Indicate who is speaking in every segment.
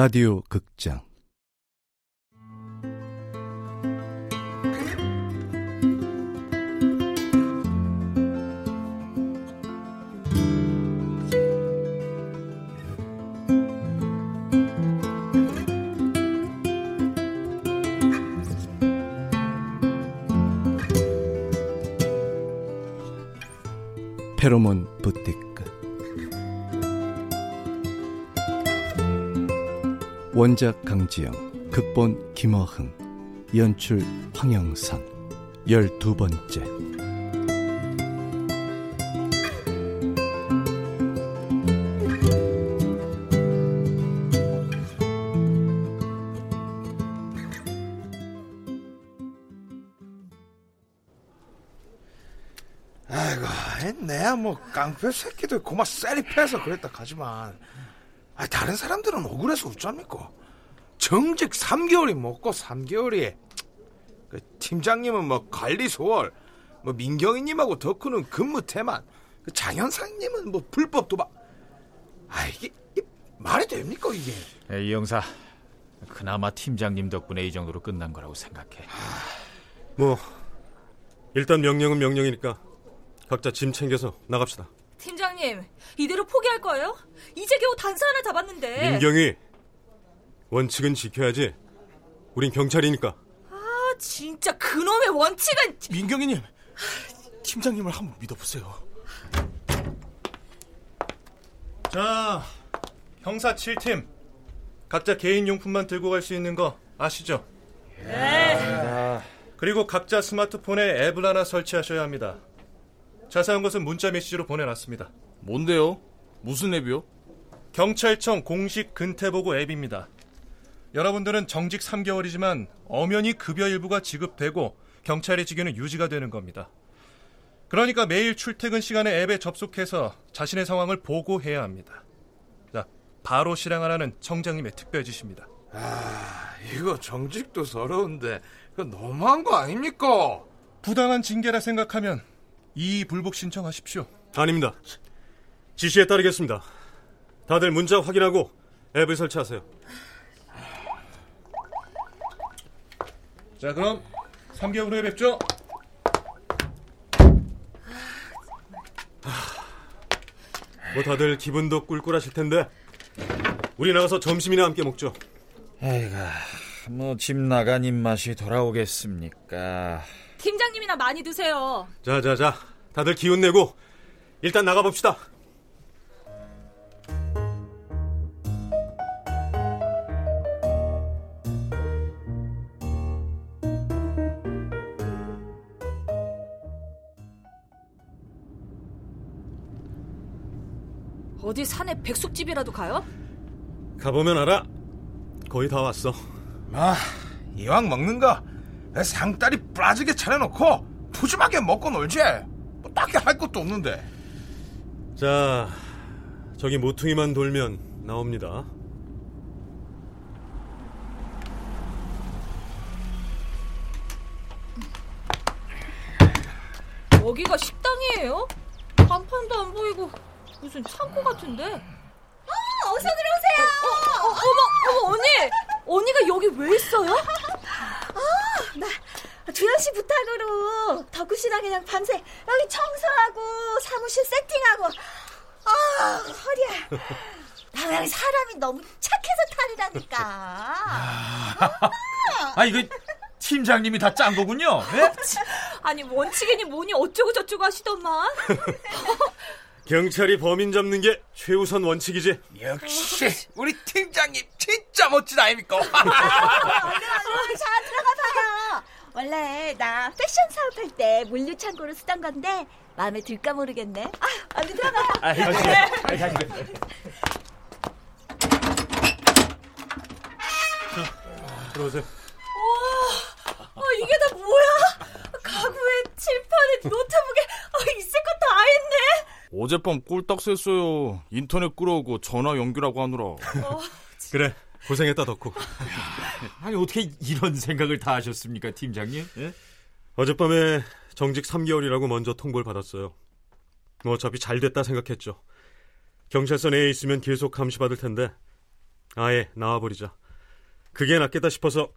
Speaker 1: 라디오 극장 원작 강지영 극본 김어흥 연출 황영선. 열두 번째.
Speaker 2: 아이고, 내야 뭐 깡패 새끼들 고마 쎄리 패서 그랬다 하지만 아, 다른 사람들은 억울해서 웃자니까? 정직 3개월이 먹고 3개월이 그 팀장님은 뭐 관리 소월 뭐 민경이님하고 덕후는 근무 태만 그 장현상님은 뭐 불법 도박. 아 이게, 이게 말이 됩니까 이게?
Speaker 3: 이 형사 그나마 팀장님 덕분에 이 정도로 끝난 거라고 생각해.
Speaker 4: 뭐 일단 명령은 명령이니까 각자 짐 챙겨서 나갑시다.
Speaker 5: 팀장님, 이대로 포기할 거예요? 이제 겨우 단서 하나 잡았는데.
Speaker 4: 민경이 원칙은 지켜야지. 우린 경찰이니까.
Speaker 5: 아, 진짜 그놈의 원칙은
Speaker 2: 민경이님 팀장님을 한번 믿어보세요
Speaker 6: 자, 형사 7팀. 각자 개인 용품만 들고 갈 수 있는 거 아시죠? 네. 그리고 각자 스마트폰에 앱을 하나 설치하셔야 합니다. 자세한 것은 문자 메시지로 보내놨습니다.
Speaker 7: 뭔데요? 무슨 앱이요?
Speaker 6: 경찰청 공식 근태보고 앱입니다. 여러분들은 정직 3개월이지만 엄연히 급여 일부가 지급되고 경찰의 직위는 유지가 되는 겁니다. 그러니까 매일 출퇴근 시간에 앱에 접속해서 자신의 상황을 보고해야 합니다. 자, 바로 실행하라는 청장님의 특별 지시입니다.
Speaker 2: 아 이거 정직도 서러운데 그 너무한 거 아닙니까
Speaker 6: 부당한 징계라 생각하면 이의 불복 신청하십시오.
Speaker 4: 아닙니다. 지시에 따르겠습니다. 다들 문자 확인하고 앱을 설치하세요.
Speaker 6: 자, 그럼 3개월 후에 뵙죠.
Speaker 4: 뭐 다들 기분도 꿀꿀하실 텐데 우리 나가서 점심이나 함께 먹죠.
Speaker 3: 에이가 뭐 집 나간 입맛이 돌아오겠습니까
Speaker 5: 팀장님이나 많이 드세요.
Speaker 4: 자 자 자 다들 기운 내고 일단 나가 봅시다.
Speaker 5: 어디 산에 백숙집이라도 가요?
Speaker 4: 가보면 알아. 거의 다 왔어.
Speaker 2: 아 이왕 먹는 거 상다리 빠지게 차려놓고 푸짐하게 먹고 놀지 뭐 딱히 할 것도 없는데
Speaker 4: 자 저기 모퉁이만 돌면 나옵니다.
Speaker 5: 여기가 식당이에요? 간판도 안 보이고 무슨 창고 같은데?
Speaker 8: 어서 들어오세요.
Speaker 5: 어, 어, 어머, 어머, 언니! 언니가 여기 왜 있어요?
Speaker 8: 두현 씨 부탁으로 덕구 씨랑 그냥 밤새 여기 청소하고 사무실 세팅하고 아 허리야. 당연히 사람이 너무 착해서 탈이라니까.
Speaker 3: 아 이거 팀장님이 다 짠 거군요 예?
Speaker 5: 아니, 원칙이니 뭐니 어쩌고 저쩌고 하시더만.
Speaker 4: 경찰이 범인 잡는 게 최우선 원칙이지.
Speaker 2: 역시 우리 팀장님 진짜 멋진 아닙니까
Speaker 8: 얼른 얼른 자 들어가 봐요. 원래 나 패션 사업할 때 물류 창고로 쓰던 건데 마음에 들까 모르겠네. 아 얼른 들어가.
Speaker 4: 들어오세요.
Speaker 5: 아, 이게 다 뭐야? 가구에 칠판에 노트북에 아, 있을 거다 했네.
Speaker 7: 어젯밤 꼴딱 샜어요. 인터넷 끌어오고 전화 연결하고 하느라.
Speaker 4: 그래 고생했다 덕후.
Speaker 3: 아니 어떻게 이런 생각을 다 하셨습니까 팀장님 예?
Speaker 4: 어젯밤에 정직 3개월이라고 먼저 통보를 받았어요. 뭐 어차피 잘 됐다 생각했죠. 경찰서 내에 있으면 계속 감시받을 텐데 아예 나와버리자. 그게 낫겠다 싶어서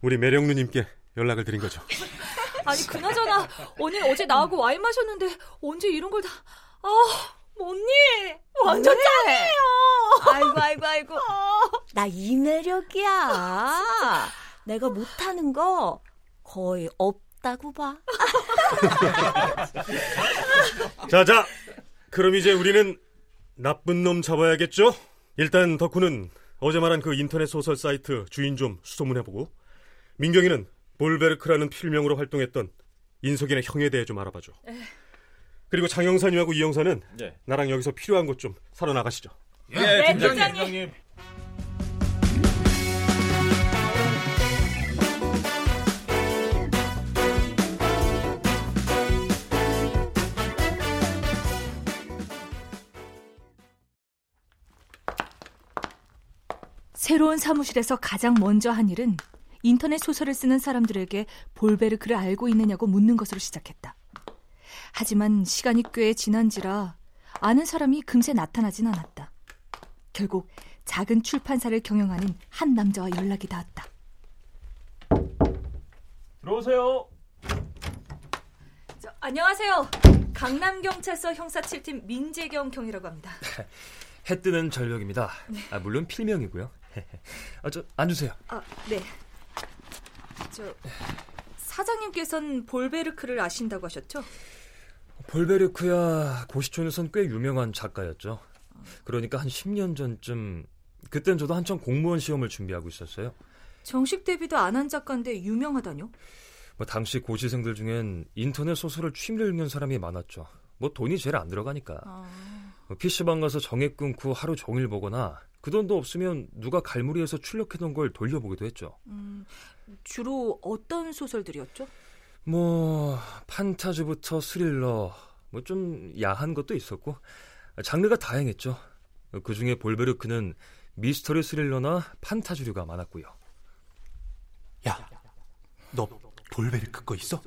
Speaker 4: 우리 매력 누님께 연락을 드린 거죠.
Speaker 5: 아니 그나저나 언니 어제 나하고 와인 마셨는데 언제 이런 걸 다... 아 언니 완전
Speaker 8: 왜?
Speaker 5: 짱이에요.
Speaker 8: 아이고 아이고 아이고. 나 이 매력이야. 내가 못하는 거 거의 없다고 봐.
Speaker 4: 자자, 그럼 이제 우리는 나쁜 놈 잡아야겠죠? 일단 덕후는 어제 말한 그 인터넷 소설 사이트 주인 좀 수소문해보고 민경이는 볼베르크라는 필명으로 활동했던 인석이네 형에 대해 좀 알아봐줘. 그리고 장영산님하고 이영사는
Speaker 3: 네.
Speaker 4: 나랑 여기서 필요한 곳좀 사러 나가시죠.
Speaker 3: 예,
Speaker 5: 네,
Speaker 3: 팀장님.
Speaker 5: 팀장님. 새로운 사무실에서 가장 먼저 한 일은 인터넷 소설을 쓰는 사람들에게 볼베르크를 알고 있느냐고 묻는 것으로 시작했다. 하지만 시간이 꽤 지난지라 아는 사람이 금세 나타나진 않았다. 결국 작은 출판사를 경영하는 한 남자와 연락이 닿았다.
Speaker 3: 들어오세요.
Speaker 5: 저, 안녕하세요. 강남경찰서 형사 7팀 민재경 경이라고 합니다.
Speaker 9: 해 뜨는 전력입니다. 아, 물론 필명이고요. 아, 저 앉으세요.
Speaker 5: 아, 네. 저 사장님께선 볼베르크를 아신다고 하셨죠?
Speaker 9: 볼베르크야 고시촌에선 꽤 유명한 작가였죠. 그러니까 한 10년 전쯤 그땐 저도 한창 공무원 시험을 준비하고 있었어요.
Speaker 5: 정식 데뷔도 안 한 작가인데 유명하다뇨?
Speaker 9: 뭐 당시 고시생들 중엔 인터넷 소설을 취미로 읽는 사람이 많았죠. 뭐 돈이 제일 안 들어가니까.
Speaker 5: 아,
Speaker 9: 뭐 PC방 가서 정액 끊고 하루 종일 보거나 그 돈도 없으면 누가 갈무리해서 출력해놓은 걸 돌려보기도 했죠.
Speaker 5: 음, 주로 어떤 소설들이었죠?
Speaker 9: 뭐 판타지부터 스릴러 뭐 좀 야한 것도 있었고 장르가 다양했죠. 그 중에 볼베르크는 미스터리 스릴러나 판타지류가 많았고요.
Speaker 10: 야, 너 볼베르크 거 있어?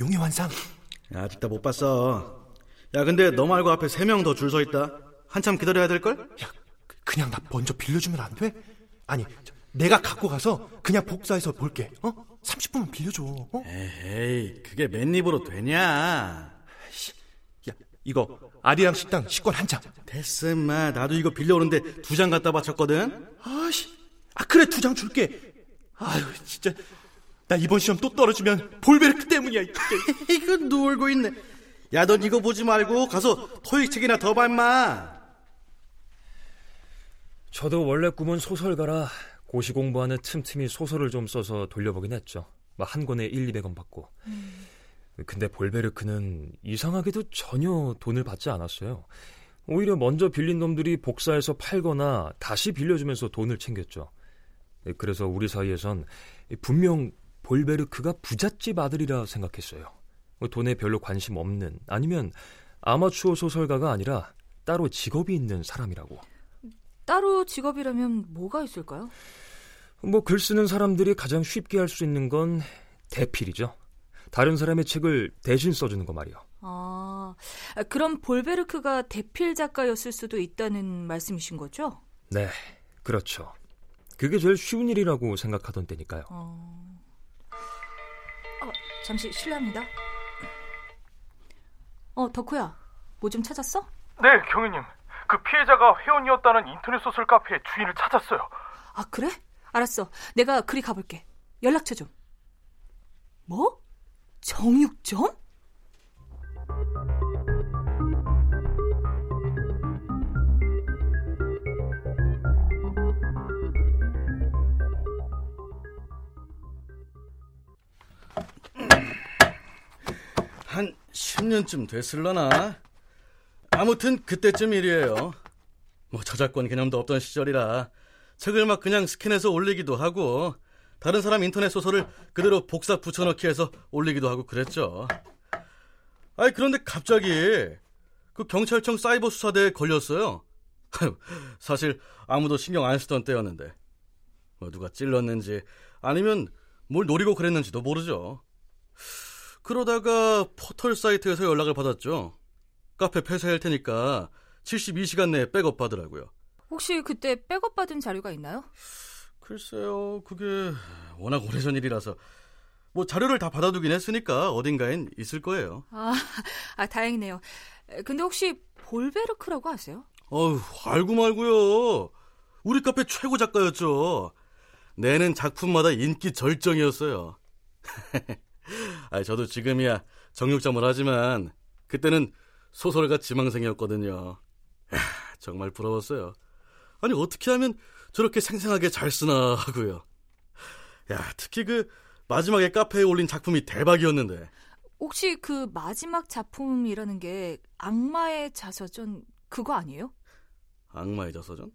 Speaker 10: 용의 환상?
Speaker 11: 아직 다못 봤어. 야, 근데 너 말고 앞에 세 명 더 줄 서 있다. 한참 기다려야 될 걸?
Speaker 10: 야, 그냥 나 먼저 빌려주면 안 돼? 아니, 저, 내가 갖고 가서 그냥 복사해서 볼게. 어? 30분만 빌려줘. 어?
Speaker 11: 에이, 그게 맨입으로 되냐?
Speaker 10: 야, 이거 아리랑 식당 식권 한 장.
Speaker 11: 됐어, 임마. 나도 이거 빌려오는데 두 장 갖다 바쳤거든?
Speaker 10: 아씨, 아 그래 두 장 줄게. 아유, 진짜 나 이번 시험 또 떨어지면 볼베르크 때문이야.
Speaker 11: 이거 놀고 있네. 야, 넌 이거 보지 말고 가서 토익 책이나 더 봐, 임마.
Speaker 9: 저도 원래 꿈은 소설가라 고시 공부하는 틈틈이 소설을 좀 써서 돌려보긴 했죠. 막 한 권에 1, 200원 받고. 근데 볼베르크는 이상하게도 전혀 돈을 받지 않았어요. 오히려 먼저 빌린 놈들이 복사해서 팔거나 다시 빌려주면서 돈을 챙겼죠. 그래서 우리 사이에선 분명 볼베르크가 부잣집 아들이라 생각했어요. 돈에 별로 관심 없는 아니면 아마추어 소설가가 아니라 따로 직업이 있는 사람이라고.
Speaker 5: 따로 직업이라면 뭐가 있을까요?
Speaker 9: 뭐 글 쓰는 사람들이 가장 쉽게 할 수 있는 건 대필이죠. 다른 사람의 책을 대신 써주는 거 말이요.
Speaker 5: 아, 그럼 볼베르크가 대필 작가였을 수도 있다는 말씀이신 거죠?
Speaker 9: 네, 그렇죠. 그게 제일 쉬운 일이라고 생각하던 때니까요.
Speaker 5: 어... 어, 잠시 실례합니다. 어, 덕후야, 뭐 좀 찾았어?
Speaker 6: 네, 경위님. 그 피해자가 회원이었다는 인터넷 소설 카페의 주인을 찾았어요.
Speaker 5: 아, 그래? 알았어. 내가 그리 가볼게. 연락처 좀. 뭐? 정육점?
Speaker 11: 한 10년쯤 됐을라나? 아무튼 그때쯤 일이에요. 뭐 저작권 개념도 없던 시절이라 책을 막 그냥 스캔해서 올리기도 하고 다른 사람 인터넷 소설을 그대로 복사 붙여넣기 해서 올리기도 하고 그랬죠. 아니 그런데 갑자기 그 경찰청 사이버 수사대에 걸렸어요. 사실 아무도 신경 안 쓰던 때였는데 뭐 누가 찔렀는지 아니면 뭘 노리고 그랬는지도 모르죠. 그러다가 포털 사이트에서 연락을 받았죠. 카페 폐쇄할 테니까 72시간 내에 백업 받으라고요.
Speaker 5: 혹시 그때 백업 받은 자료가 있나요?
Speaker 11: 글쎄요, 그게 워낙 오래전 일이라서 뭐 자료를 다 받아두긴 했으니까 어딘가엔 있을 거예요.
Speaker 5: 아, 아 다행이네요. 근데 혹시 볼베르크라고 아세요?
Speaker 11: 어휴, 알고 말고요. 우리 카페 최고 작가였죠. 내는 작품마다 인기 절정이었어요. 아, 저도 지금이야 정육점을 하지만 그때는 소설가 지망생이었거든요. 야, 정말 부러웠어요. 아니 어떻게 하면 저렇게 생생하게 잘 쓰나 하고요. 야, 특히 그 마지막에 카페에 올린 작품이 대박이었는데.
Speaker 5: 혹시 그 마지막 작품이라는 게 악마의 자서전 그거 아니에요?
Speaker 11: 악마의 자서전?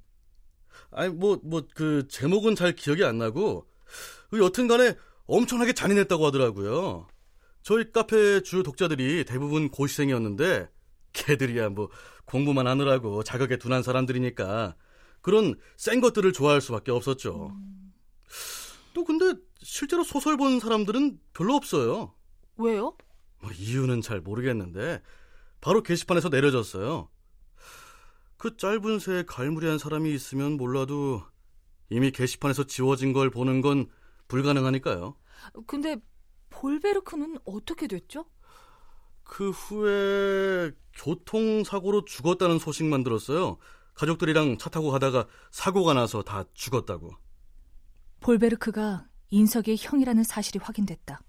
Speaker 11: 아니 뭐 뭐 그 제목은 잘 기억이 안 나고 그 여튼간에 엄청나게 잔인했다고 하더라고요. 저희 카페 주요 독자들이 대부분 고시생이었는데 걔들이야 뭐 공부만 하느라고 자격에 둔한 사람들이니까 그런 센 것들을 좋아할 수밖에 없었죠. 음. 또 근데 실제로 소설 본 사람들은 별로 없어요.
Speaker 5: 왜요?
Speaker 11: 뭐 이유는 잘 모르겠는데 바로 게시판에서 내려졌어요. 그 짧은 새에 갈무리한 사람이 있으면 몰라도 이미 게시판에서 지워진 걸 보는 건 불가능하니까요.
Speaker 5: 근데 볼베르크는 어떻게 됐죠?
Speaker 11: 그 후에 교통사고로 죽었다는 소식만 들었어요. 가족들이랑 차 타고 가다가 사고가 나서 다 죽었다고.
Speaker 5: 볼베르크가 인석의 형이라는 사실이 확인됐다.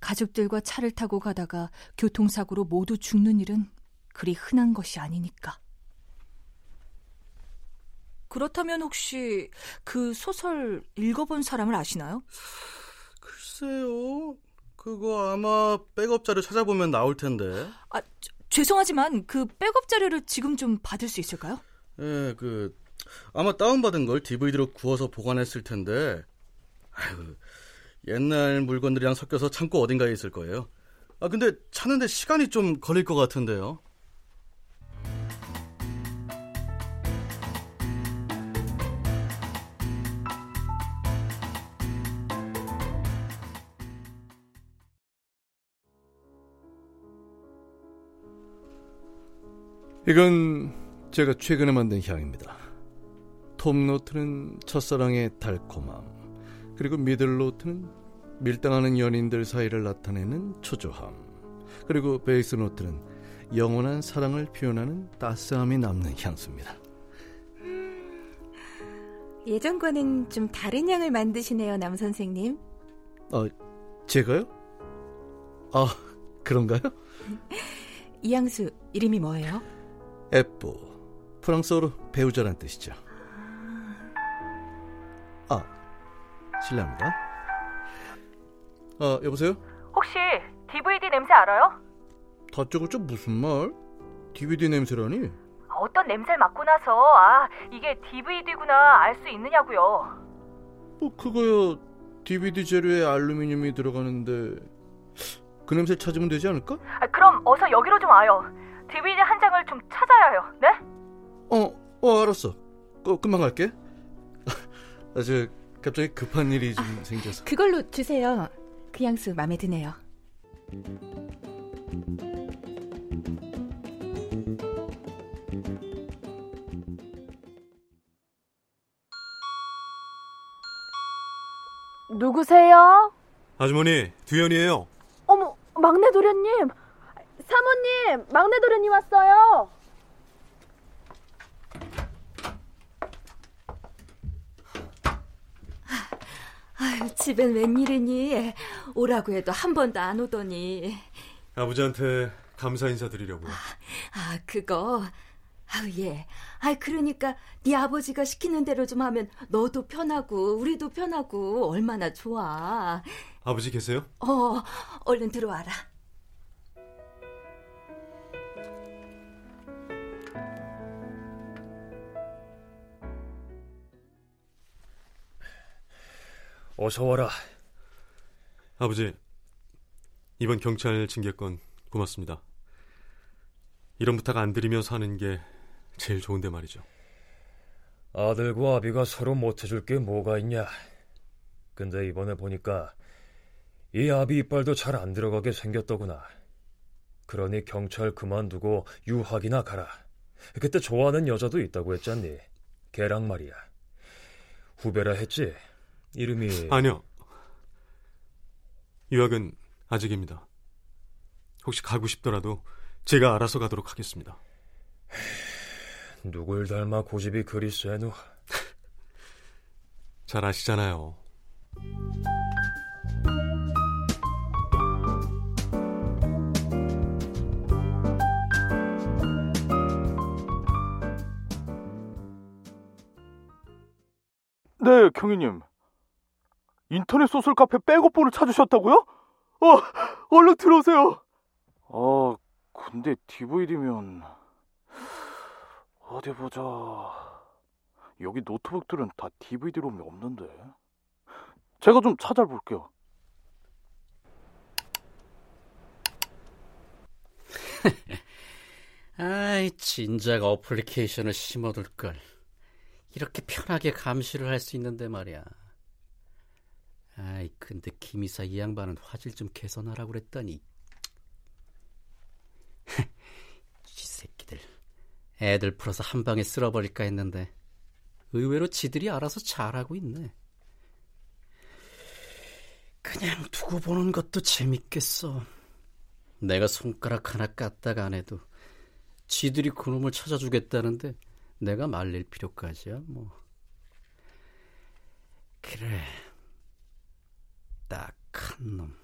Speaker 5: 가족들과 차를 타고 가다가 교통사고로 모두 죽는 일은 그리 흔한 것이 아니니까. 그렇다면 혹시 그 소설 읽어본 사람을 아시나요?
Speaker 11: 글쎄요. 그거 아마 백업 자료 찾아보면 나올 텐데.
Speaker 5: 아, 저, 죄송하지만 그 백업 자료를 지금 좀 받을 수 있을까요?
Speaker 11: 예, 그 아마 다운받은 걸 DVD로 구워서 보관했을 텐데. 아유, 옛날 물건들이랑 섞여서 창고 어딘가에 있을 거예요. 아, 근데 찾는데 시간이 좀 걸릴 것 같은데요.
Speaker 1: 이건 제가 최근에 만든 향입니다. 톱노트는 첫사랑의 달콤함, 그리고 미들노트는 밀당하는 연인들 사이를 나타내는 초조함, 그리고 베이스노트는 영원한 사랑을 표현하는 따스함이 남는 향수입니다. 음,
Speaker 12: 예전과는 좀 다른 향을 만드시네요, 남 선생님.
Speaker 1: 아, 제가요? 아, 그런가요?
Speaker 12: 이 향수 이름이 뭐예요?
Speaker 1: 에뽀 프랑스어로 배우자란 뜻이죠. 아, 실례합니다. 아, 여보세요?
Speaker 5: 혹시 DVD 냄새 알아요?
Speaker 1: 다짜고짜 무슨 말? DVD 냄새라니?
Speaker 5: 어떤 냄새를 맡고 나서 아, 이게 DVD구나 알 수 있느냐고요.
Speaker 1: 뭐 그거야 DVD 재료에 알루미늄이 들어가는데 그 냄새 찾으면 되지 않을까?
Speaker 5: 아, 그럼 어서 여기로 좀 와요. DVD 한 장을 좀 찾아야 해요. 네?
Speaker 1: 어, 어 알았어. 어, 금방 갈게. 아, 저 갑자기 급한 일이 좀 아, 생겨서.
Speaker 12: 그걸로 주세요. 그 향수 마음에 드네요.
Speaker 13: 누구세요?
Speaker 4: 아주머니, 두현이에요.
Speaker 13: 어머, 막내 도련님. 사모님, 막내 도련님 왔어요.
Speaker 8: 아유, 집엔 웬일이니? 오라고 해도 한 번도 안 오더니.
Speaker 4: 아버지한테 감사 인사드리려고요.
Speaker 8: 아, 그거. 아우 예. 아 그러니까 네 아버지가 시키는 대로 좀 하면 너도 편하고 우리도 편하고 얼마나 좋아.
Speaker 4: 아버지 계세요?
Speaker 8: 어, 얼른 들어와라.
Speaker 9: 어서 와라.
Speaker 4: 아버지, 이번 경찰 징계건 고맙습니다. 이런 부탁 안 드리며 사는 게 제일 좋은데 말이죠.
Speaker 9: 아들과 아비가 서로 못해줄 게 뭐가 있냐. 근데 이번에 보니까 이 아비 이빨도 잘 안 들어가게 생겼더구나. 그러니 경찰 그만두고 유학이나 가라. 그때 좋아하는 여자도 있다고 했잖니. 걔랑 말이야. 후배라 했지? 이름이
Speaker 4: 아니요. 유학은 아직입니다. 혹시 가고 싶더라도 제가 알아서 가도록 하겠습니다.
Speaker 9: 누굴 닮아 고집이 그리 세노?
Speaker 4: 잘 아시잖아요.
Speaker 7: 네, 경위님. 인터넷 소설 카페 백업본을 찾으셨다고요? 어, 얼른 들어오세요. 아, 근데 DVD면 어디 보자. 여기 노트북들은 다 DVD롬이 없는데. 제가 좀 찾아볼게요.
Speaker 14: 아이, 진작 어플리케이션을 심어둘 걸. 이렇게 편하게 감시를 할 수 있는데 말이야. 아이, 근데 김이사 이 양반은 화질 좀 개선하라고 그랬더니. 이 새끼들. 애들 풀어서 한 방에 쓸어버릴까 했는데 의외로 지들이 알아서 잘하고 있네. 그냥 두고 보는 것도 재밌겠어. 내가 손가락 하나 까딱 안 해도 지들이 그놈을 찾아주겠다는데 내가 말릴 필요까지야 뭐. 그래. 딱 한 놈.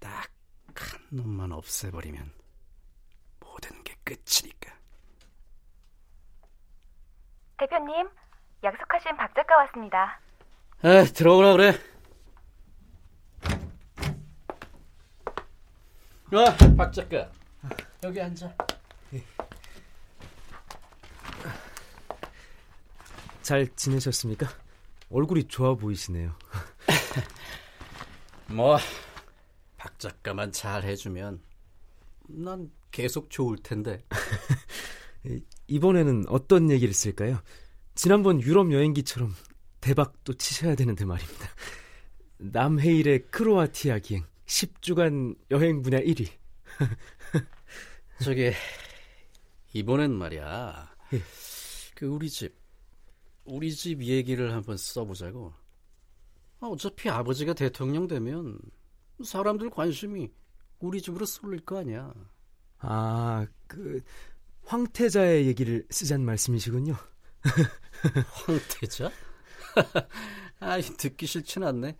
Speaker 14: 딱 한 놈만 없애버리면 모든 게 끝이니까.
Speaker 8: 대표님, 약속하신 박 작가 왔습니다.
Speaker 14: 에, 들어오라 그래. 와, 박 작가. 여기 앉아.
Speaker 15: 잘 지내셨습니까? 얼굴이 좋아 보이시네요.
Speaker 14: 뭐, 박 작가만 잘 해주면 난 계속 좋을 텐데.
Speaker 15: 이번에는 어떤 얘기를 쓸까요? 지난번 유럽 여행기처럼 대박 또 치셔야 되는데 말입니다. 남해일의 크로아티아 기행 10주간 여행 분야 1위.
Speaker 14: 저기 이번엔 말이야. 그 우리 집 우리 집 얘기를 한번 써보자고. 아, 어차피 아버지가 대통령 되면 사람들 관심이 우리 집으로 쏠릴 거 아니야.
Speaker 15: 아, 그 황태자의 얘기를 쓰자는 말씀이시군요.
Speaker 14: 황태자? 아, 듣기 싫진 않네.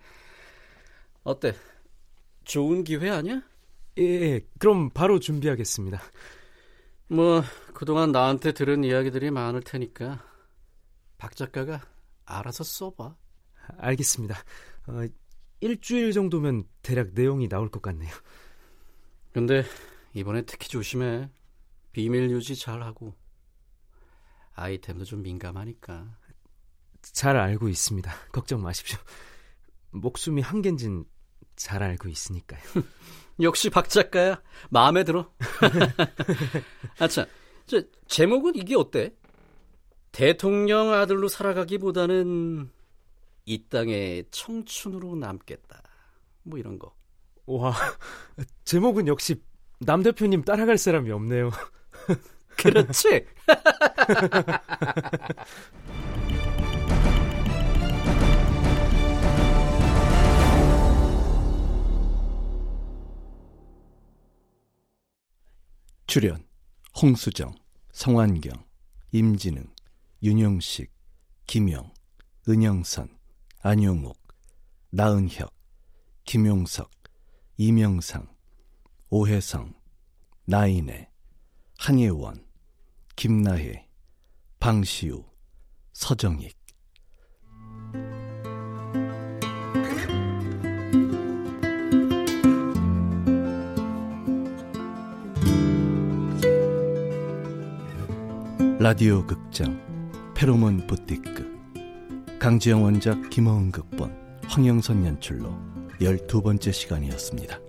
Speaker 14: 어때? 좋은 기회 아니야?
Speaker 15: 예, 그럼 바로 준비하겠습니다.
Speaker 14: 뭐 그동안 나한테 들은 이야기들이 많을 테니까 박 작가가 알아서 써봐.
Speaker 15: 알겠습니다. 어, 일주일 정도면 대략 내용이 나올 것 같네요.
Speaker 14: 근데 이번에 특히 조심해. 비밀 유지 잘하고 아이템도 좀 민감하니까.
Speaker 15: 잘 알고 있습니다. 걱정 마십시오. 목숨이 한 갠진 잘 알고 있으니까요.
Speaker 14: 역시 박 작가야. 마음에 들어. 아참, 저 제목은 이게 어때? 대통령 아들로 살아가기보다는 이 땅에 청춘으로 남겠다. 뭐 이런 거.
Speaker 15: 와, 제목은 역시 남 대표님 따라갈 사람이 없네요.
Speaker 14: 그렇지.
Speaker 1: 출연 홍수정, 성환경, 임진흥, 윤영식, 김영, 은영선, 안용욱, 나은혁, 김용석, 이명상, 오혜성, 나인애, 한예원, 김나혜, 방시우, 서정익. 라디오 극장 페로몬 부티크 강지영 원작 김어은 극본 황영선 연출로 열두 번째 시간이었습니다.